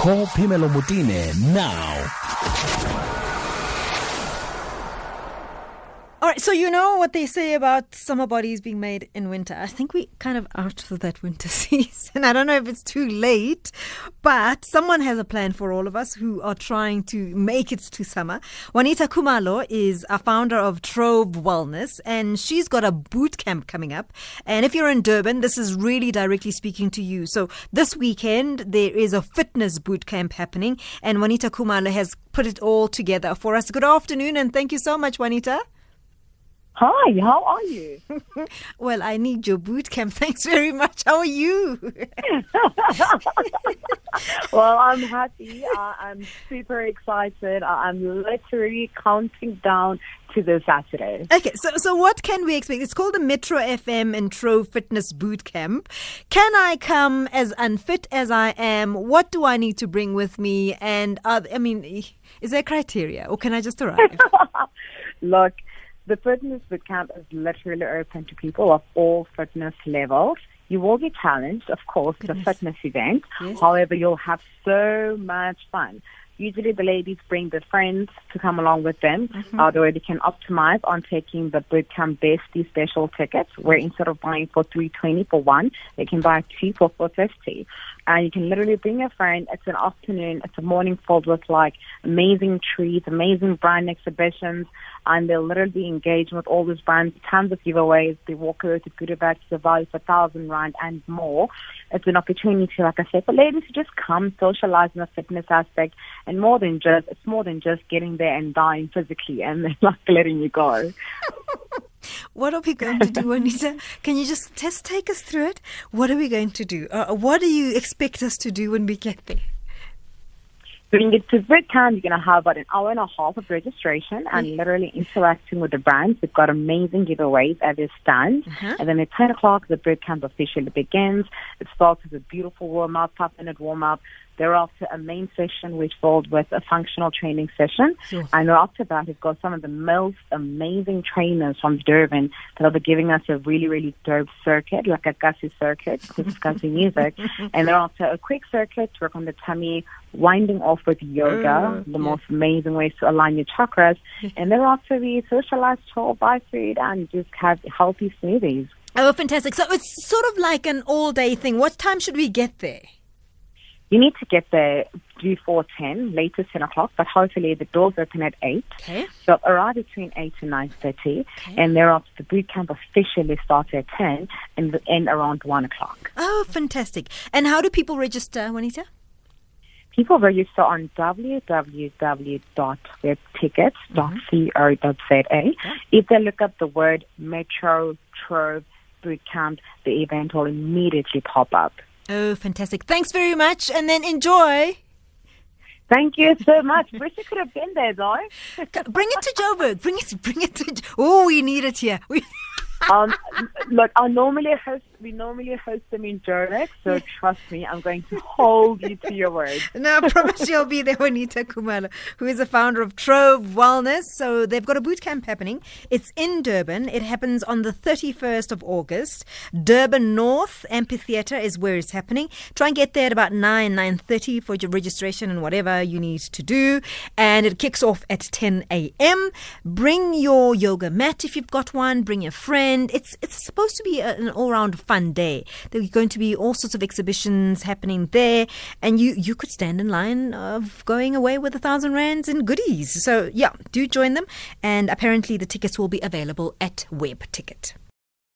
Call Phemelo Motene now. Right, so you know what they say about summer bodies being made in winter. I think we kind of out for that winter season. I don't know if it's too late, but someone has a plan for all of us who are trying to make it to summer. Juanita Khumalo is a founder of Trove Wellness, and she's got a boot camp coming up. And if you're in Durban, this is really directly speaking to you. So this weekend there is a fitness boot camp happening, and Juanita Khumalo has put it all together for us. Good afternoon, and thank you so much, Juanita. Hi, how are you? well, I need your boot camp. Thanks very much. How are you? well, I'm happy. Uh, I'm super excited. Uh, I'm literally counting down to the Saturday. Okay, so so what can we expect? It's called the Metro FM Intro Fitness Boot Camp. Can I come as unfit as I am? What do I need to bring with me? And uh, I mean, is there criteria, or can I just arrive? Look the fitness bootcamp is literally open to people of all fitness levels. You will be challenged, of course, Goodness. the fitness event. Yes. However, you'll have so much fun. Usually the ladies bring their friends to come along with them. Mm-hmm. Uh, they can optimize on taking the bootcamp bestie special tickets where instead of buying for 320 for one, they can buy two for 450. And you can literally bring a friend. It's an afternoon. It's a morning filled with like amazing treats, amazing brand exhibitions, and they'll literally be engaging with all these brands, tons of giveaways. They walk with goodie bags to value for thousand rand and more. It's an opportunity, like I said, for ladies to just come socialize in the fitness aspect, and more than just it's more than just getting there and dying physically and then like letting you go. What are we going to do, Juanita? Can you just just take us through it? What are we going to do? Uh, what do you expect us to do when we get there? When you get to bootcamp, you're going to have about an hour and a half of registration and mm-hmm. literally interacting with the brands. We've got amazing giveaways at this stand. Uh-huh. And then at 10 o'clock, the bootcamp officially begins. It starts with a beautiful warm up, five minute warm up. Thereafter, a main session which followed with a functional training session. Sure. And after that, we've got some of the most amazing trainers from Durban that will be giving us a really, really dope circuit, like a Gussie circuit to discuss music. and thereafter, a quick circuit to work on the tummy, winding off with yoga, oh, the yeah. most amazing ways to align your chakras. and thereafter, we socialize, chill, buy food, and just have healthy smoothies. Oh, fantastic. So it's sort of like an all day thing. What time should we get there? You need to get there before 10, latest 10 o'clock, but hopefully the doors open at 8. Okay. So arrive between 8 and 9.30, okay. and thereafter the boot camp officially starts at 10 and end around 1 o'clock. Oh, fantastic. And how do people register, Juanita? People register on www.webtickets.co.za. Mm-hmm. If they look up the word Metro Trove Boot Camp, the event will immediately pop up. Oh, fantastic. Thanks very much and then enjoy. Thank you so much. Wish you could have been there, though. bring it to Joburg. Bring it, bring it to. Oh, we need it here. We- um, look, I normally host we normally host them in Joburg, so trust me, I'm going to hold you to your word. No, I promise you'll be there, Juanita Khumalo, who is the founder of Trove Wellness. So they've got a boot camp happening. It's in Durban. It happens on the 31st of August. Durban North Amphitheatre is where it's happening. Try and get there at about 9, 9.30 for your registration and whatever you need to do. And it kicks off at 10 a.m. Bring your yoga mat if you've got one. Bring your friend. It's, it's supposed to be an all-round fun day. There are going to be all sorts of exhibitions happening there, and you you could stand in line of going away with a thousand rands in goodies. So yeah, do join them, and apparently the tickets will be available at Web Ticket.